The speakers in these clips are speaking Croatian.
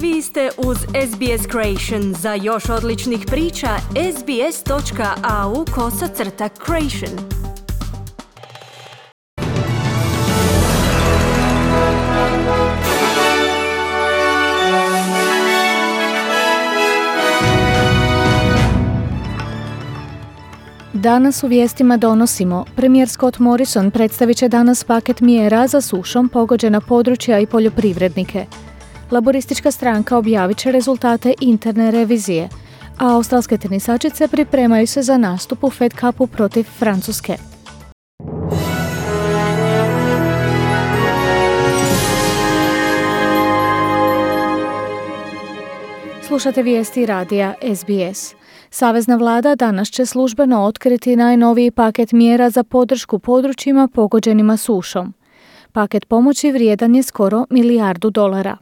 Vi ste uz SBS Creation. Za još odličnih priča, sbs.au kosacrta creation. Danas u vijestima donosimo. Premijer Scott Morrison predstavit će danas paket mjera za sušom pogođena područja i poljoprivrednike. Laboristička stranka objavit će rezultate interne revizije, a australske tenisačice pripremaju se za nastup u Fed Cupu protiv Francuske. Slušate vijesti radija SBS. Savezna vlada danas će službeno otkriti najnoviji paket mjera za podršku područjima pogođenima sušom. Paket pomoći vrijedan je skoro milijardu dolara.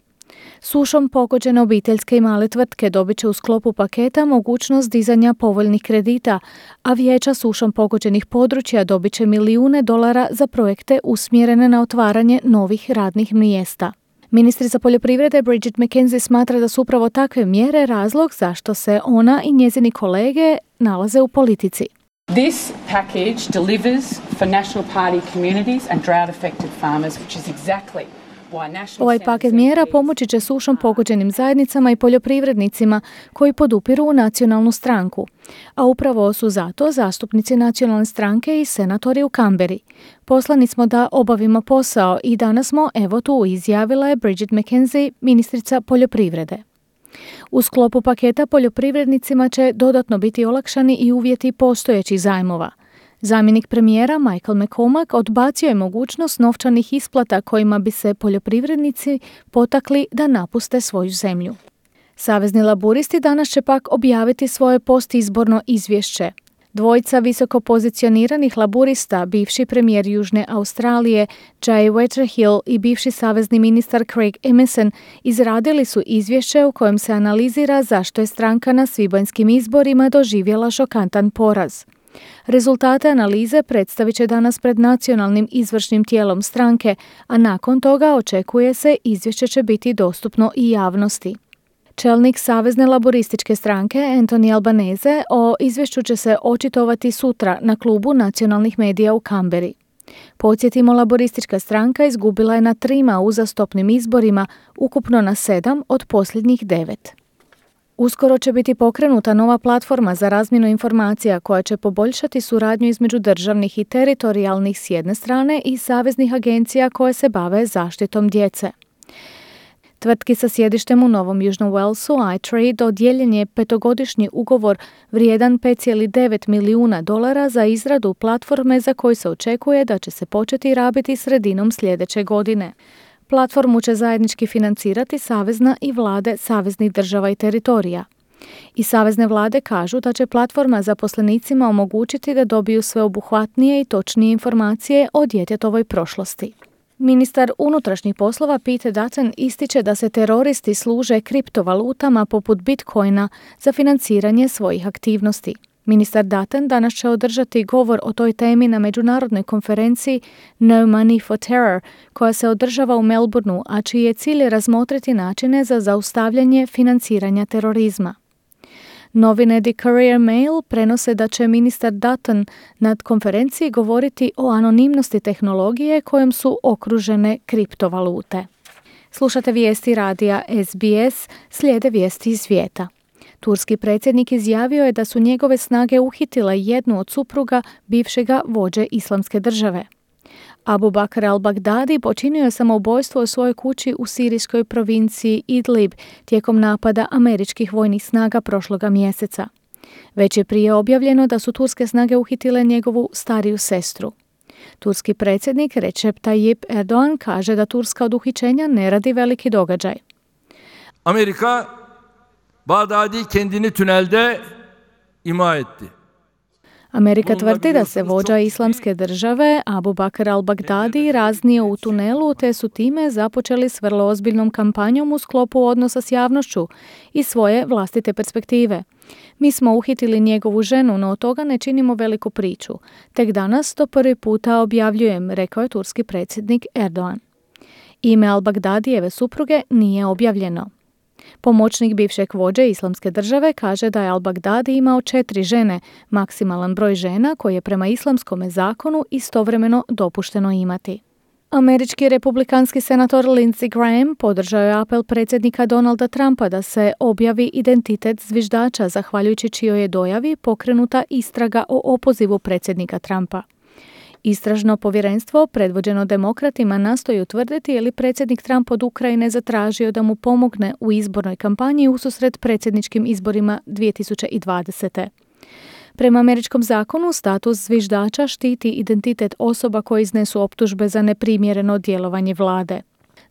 Sušom pogođene obiteljske i male tvrtke dobit će u sklopu paketa mogućnost dizanja povoljnih kredita, a vijeća sušom pogođenih područja dobit će milijune dolara za projekte usmjerene na otvaranje novih radnih mjesta. Ministrica poljoprivrede Bridget McKenzie smatra da su upravo takve mjere razlog zašto se ona i njezini kolege nalaze u politici. This package delivers for National Party communities and drought affected farmers, which is exactly Ovaj paket mjera pomoći će sušom pogođenim zajednicama i poljoprivrednicima koji podupiru nacionalnu stranku. A upravo su zato zastupnici nacionalne stranke i senatori u Kamberi. Poslani smo da obavimo posao i danas smo, evo tu, izjavila je Bridget McKenzie, ministrica poljoprivrede. U sklopu paketa poljoprivrednicima će dodatno biti olakšani i uvjeti postojećih zajmova – Zamjenik premijera Michael McCormack odbacio je mogućnost novčanih isplata kojima bi se poljoprivrednici potakli da napuste svoju zemlju. Savezni laburisti danas će pak objaviti svoje postizborno izvješće. Dvojica visoko pozicioniranih laburista, bivši premijer Južne Australije Jay Wetterhill i bivši savezni ministar Craig Emerson izradili su izvješće u kojem se analizira zašto je stranka na svibanjskim izborima doživjela šokantan poraz. Rezultate analize predstavit će danas pred nacionalnim izvršnim tijelom stranke, a nakon toga očekuje se izvješće će biti dostupno i javnosti. Čelnik Savezne laborističke stranke Anthony Albanese o izvješću će se očitovati sutra na klubu nacionalnih medija u Kamberi. Podsjetimo, laboristička stranka izgubila je na trima uzastopnim izborima, ukupno na sedam od posljednjih devet. Uskoro će biti pokrenuta nova platforma za razmjenu informacija koja će poboljšati suradnju između državnih i teritorijalnih s jedne strane i saveznih agencija koje se bave zaštitom djece. Tvrtki sa sjedištem u Novom Južnom Walesu, iTrade, dodijeljen je petogodišnji ugovor vrijedan 5,9 milijuna dolara za izradu platforme za koju se očekuje da će se početi rabiti sredinom sljedeće godine. Platformu će zajednički financirati savezna i vlade saveznih država i teritorija. I savezne vlade kažu da će platforma zaposlenicima omogućiti da dobiju sveobuhvatnije i točnije informacije o djetetovoj prošlosti. Ministar unutrašnjih poslova Pete Dutton ističe da se teroristi služe kriptovalutama poput Bitcoina za financiranje svojih aktivnosti. Ministar Dutton danas će održati govor o toj temi na međunarodnoj konferenciji No Money for Terror, koja se održava u Melbourneu, a čiji je cilj razmotriti načine za zaustavljanje financiranja terorizma. Novine The Courier Mail prenose da će ministar Dutton nad konferenciji govoriti o anonimnosti tehnologije kojom su okružene kriptovalute. Slušate vijesti radija SBS, slijede vijesti iz svijeta. Turski predsjednik izjavio je da su njegove snage uhitile jednu od supruga bivšega vođe islamske države. Abu Bakr al-Baghdadi počinio je samoubojstvo u svojoj kući u sirijskoj provinciji Idlib tijekom napada američkih vojnih snaga prošloga mjeseca. Već je prije objavljeno da su turske snage uhitile njegovu stariju sestru. Turski predsjednik Recep Tayyip Erdogan kaže da turska od uhićenja ne radi veliki događaj. Amerika Bağdadi kendini tünelde ima etti. Amerika tvrdi da se vođa islamske države Abu Bakr al-Baghdadi raznio u tunelu te su time započeli s vrlo ozbiljnom kampanjom u sklopu odnosa s javnošću i svoje vlastite perspektive. Mi smo uhitili njegovu ženu, no od toga ne činimo veliku priču. Tek danas to prvi puta objavljujem, rekao je turski predsjednik Erdogan. Ime al-Baghdadijeve supruge nije objavljeno. Pomoćnik bivšeg vođe islamske države kaže da je al-Baghdadi imao četiri žene, maksimalan broj žena koji je prema islamskom zakonu istovremeno dopušteno imati. Američki republikanski senator Lindsey Graham podržao je apel predsjednika Donalda Trumpa da se objavi identitet zviždača, zahvaljujući čijoj je dojavi pokrenuta istraga o opozivu predsjednika Trumpa. Istražno povjerenstvo, predvođeno demokratima, nastoji utvrditi je li predsjednik Trump od Ukrajine zatražio da mu pomogne u izbornoj kampanji ususret predsjedničkim izborima 2020. Prema američkom zakonu status zviždača štiti identitet osoba koje iznesu optužbe za neprimjereno djelovanje vlade.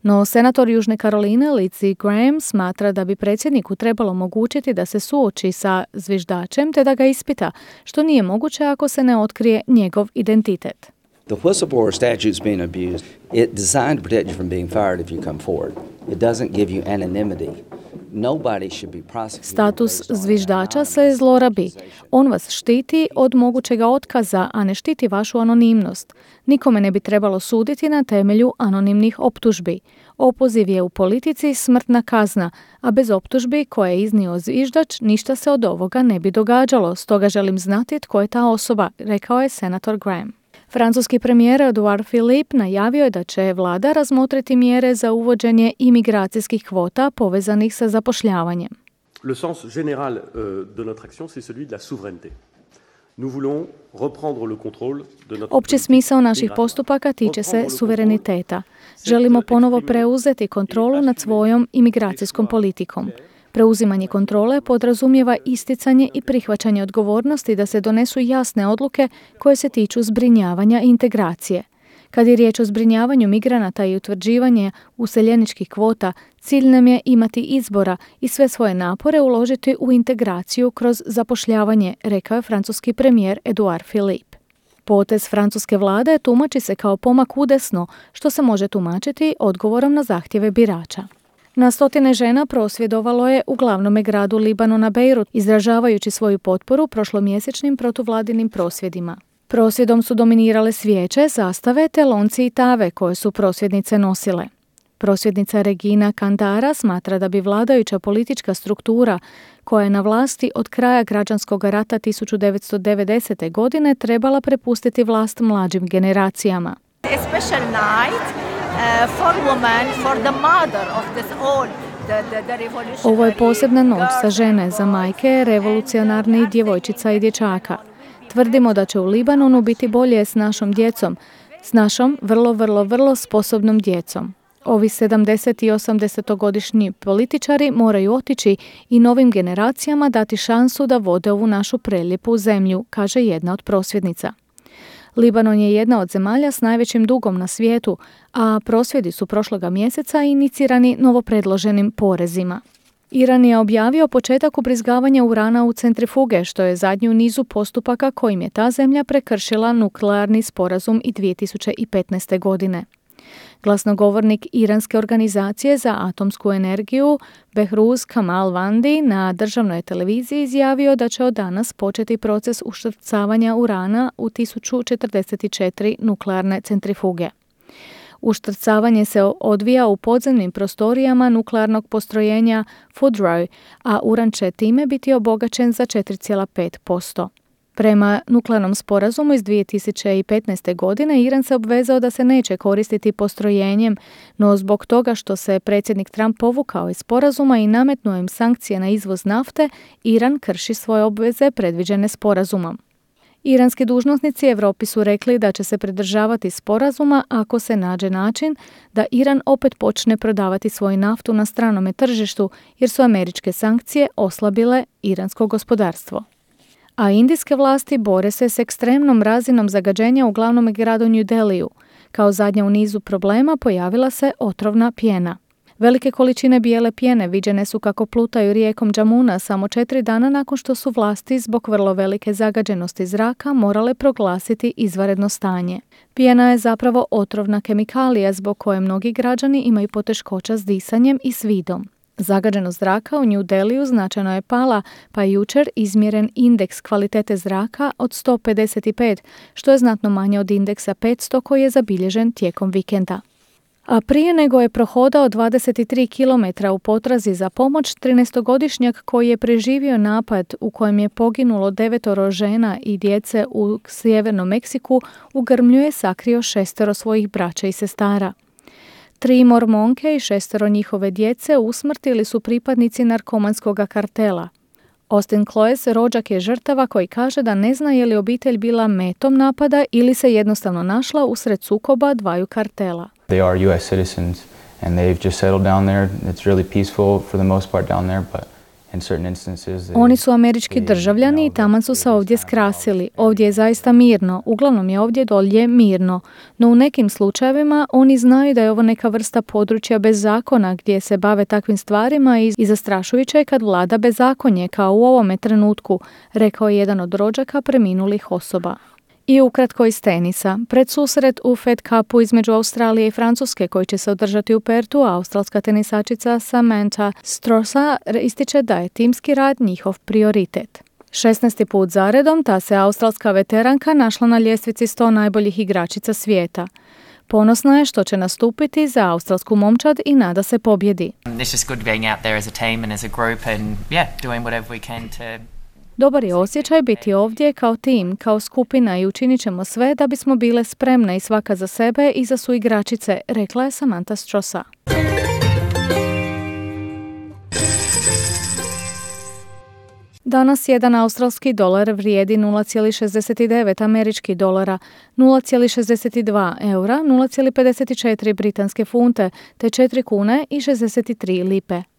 No, senator Južne Karoline Lindsey Graham smatra da bi predsjedniku trebalo omogućiti da se suoči sa zviždačem te da ga ispita, što nije moguće ako se ne otkrije njegov identitet. The whistleblower statute's being abused. It's designed to protect you from being fired if you come forward. It doesn't give you anonymity. Status zviždača se zlorabi. On vas štiti od mogućega otkaza, a ne štiti vašu anonimnost. Nikome ne bi trebalo suditi na temelju anonimnih optužbi. Opoziv je u politici smrtna kazna, a bez optužbi koje je iznio zviždač ništa se od ovoga ne bi događalo. Stoga želim znati tko je ta osoba, rekao je senator Graham. Francuski premijer Edouard Philippe najavio je da će vlada razmotriti mjere za uvođenje imigracijskih kvota povezanih sa zapošljavanjem. Le sens général euh, de notre action c'est celui de la souveraineté. Opći smisao naših postupaka tiče se suvereniteta. Želimo ponovo preuzeti kontrolu nad svojom imigracijskom politikom. Preuzimanje kontrole podrazumijeva isticanje i prihvaćanje odgovornosti da se donesu jasne odluke koje se tiču zbrinjavanja i integracije. Kad je riječ o zbrinjavanju migranata i utvrđivanje useljeničkih kvota, cilj nam je imati izbora i sve svoje napore uložiti u integraciju kroz zapošljavanje, rekao je francuski premijer Edouard Philippe. Potez francuske vlade tumači se kao pomak udesno, što se može tumačiti odgovorom na zahtjeve birača. Na stotine žena prosvjedovalo je u glavnome gradu Libanona Beirut, izražavajući svoju potporu prošlomjesečnim protuvladinim prosvjedima. Prosvjedom su dominirale svijeće, zastave te lonci i tave koje su prosvjednice nosile. Prosvjednica Regina Kandara smatra da bi vladajuća politička struktura koja je na vlasti od kraja građanskog rata 1990. godine trebala prepustiti vlast mlađim generacijama. Ovo je posebna noć za žene, za majke, revolucionarnih djevojčica i dječaka. Tvrdimo da će u Libanonu biti bolje s našom djecom, s našom vrlo, vrlo, vrlo sposobnom djecom. Ovi 70 i 80 godišnji političari moraju otići i novim generacijama dati šansu da vode ovu našu prelijepu zemlju, kaže jedna od prosvjednica. Libanon je jedna od zemalja s najvećim dugom na svijetu, a prosvjedi su prošloga mjeseca inicirani novopredloženim porezima. Iran je objavio početak ubrizgavanja urana u centrifuge, što je zadnju nizu postupaka kojim je ta zemlja prekršila nuklearni sporazum i 2015. godine. Glasnogovornik Iranske organizacije za atomsku energiju Behruz Kamal Vandi na državnoj televiziji izjavio da će od danas početi proces uštrcavanja urana u 1044 nuklearne centrifuge. Uštrcavanje se odvija u podzemnim prostorijama nuklearnog postrojenja Fudroy, a uran će time biti obogaćen za 4,5%. Prema nuklearnom sporazumu iz 2015. godine Iran se obvezao da se neće koristiti postrojenjem, no zbog toga što se predsjednik Trump povukao iz sporazuma i nametnuo im sankcije na izvoz nafte, Iran krši svoje obveze predviđene sporazumom. Iranski dužnosnici Europi su rekli da će se pridržavati sporazuma ako se nađe način da Iran opet počne prodavati svoju naftu na stranome tržištu jer su američke sankcije oslabile iransko gospodarstvo a indijske vlasti bore se s ekstremnom razinom zagađenja u glavnom gradu New Deliju. Kao zadnja u nizu problema pojavila se otrovna pjena. Velike količine bijele pjene viđene su kako plutaju rijekom Džamuna samo četiri dana nakon što su vlasti zbog vrlo velike zagađenosti zraka morale proglasiti izvaredno stanje. Pjena je zapravo otrovna kemikalija zbog koje mnogi građani imaju poteškoća s disanjem i s vidom. Zagađenost zraka u New Deliju značajno je pala, pa je jučer izmjeren indeks kvalitete zraka od 155, što je znatno manje od indeksa 500 koji je zabilježen tijekom vikenda. A prije nego je prohodao 23 km u potrazi za pomoć, 13-godišnjak koji je preživio napad u kojem je poginulo devetoro žena i djece u sjevernom Meksiku, u grmlju je sakrio šestero svojih braća i sestara. Tri mormonke i šestero njihove djece usmrtili su pripadnici narkomanskog kartela. Austin Cloes rođak je žrtava koji kaže da ne zna je li obitelj bila metom napada ili se jednostavno našla usred sukoba dvaju kartela. They are US citizens and they've just settled down there. It's really peaceful for the most part down there, but oni su američki državljani i taman su se ovdje skrasili. Ovdje je zaista mirno, uglavnom je ovdje dolje mirno. No u nekim slučajevima oni znaju da je ovo neka vrsta područja bez zakona gdje se bave takvim stvarima i zastrašujuće je kad vlada bezakonje kao u ovome trenutku, rekao je jedan od rođaka preminulih osoba. I ukratko iz tenisa. Pred susret u Fed Cupu između Australije i Francuske koji će se održati u Pertu, australska tenisačica Samantha Strosa ističe da je timski rad njihov prioritet. 16. put zaredom ta se australska veteranka našla na ljestvici 100 najboljih igračica svijeta. Ponosna je što će nastupiti za australsku momčad i nada se pobjedi. Dobar je osjećaj biti ovdje kao tim, kao skupina i učinit ćemo sve da bismo bile spremne i svaka za sebe i za su igračice, rekla je Samantha Strosa. Danas jedan australski dolar vrijedi 0,69 američki dolara, 0,62 eura, 0,54 britanske funte te 4 kune i 63 lipe.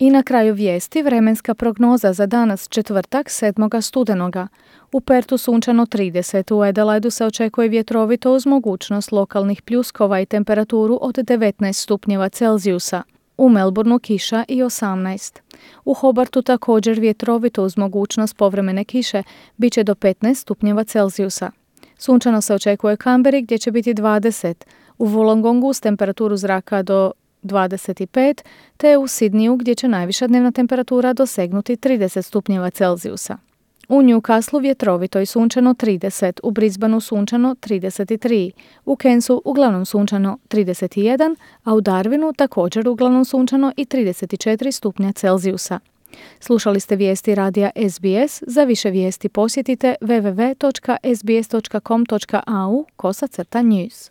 I na kraju vijesti vremenska prognoza za danas četvrtak 7. studenoga. U Pertu sunčano 30, u Adelaidu se očekuje vjetrovito uz mogućnost lokalnih pljuskova i temperaturu od 19 stupnjeva Celzijusa. U Melbourneu kiša i 18. U Hobartu također vjetrovito uz mogućnost povremene kiše, bit će do 15 stupnjeva Celzijusa. Sunčano se očekuje Kamberi gdje će biti 20, u Wollongongu s temperaturu zraka do 25, te u Sidniju gdje će najviša dnevna temperatura dosegnuti 30 stupnjeva Celzijusa. U Newcastle vjetrovito i sunčano 30, u Brisbaneu sunčano 33, u Kensu uglavnom sunčano 31, a u Darwinu također uglavnom sunčano i 34 stupnja Celzijusa. Slušali ste vijesti radija SBS. Za više vijesti posjetite www.sbs.com.au kosacrta news.